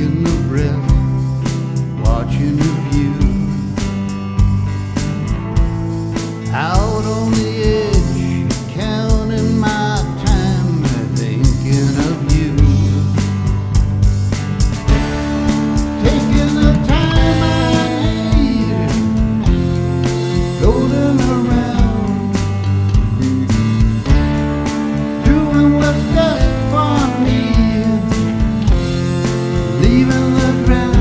taking a breath Even the ground.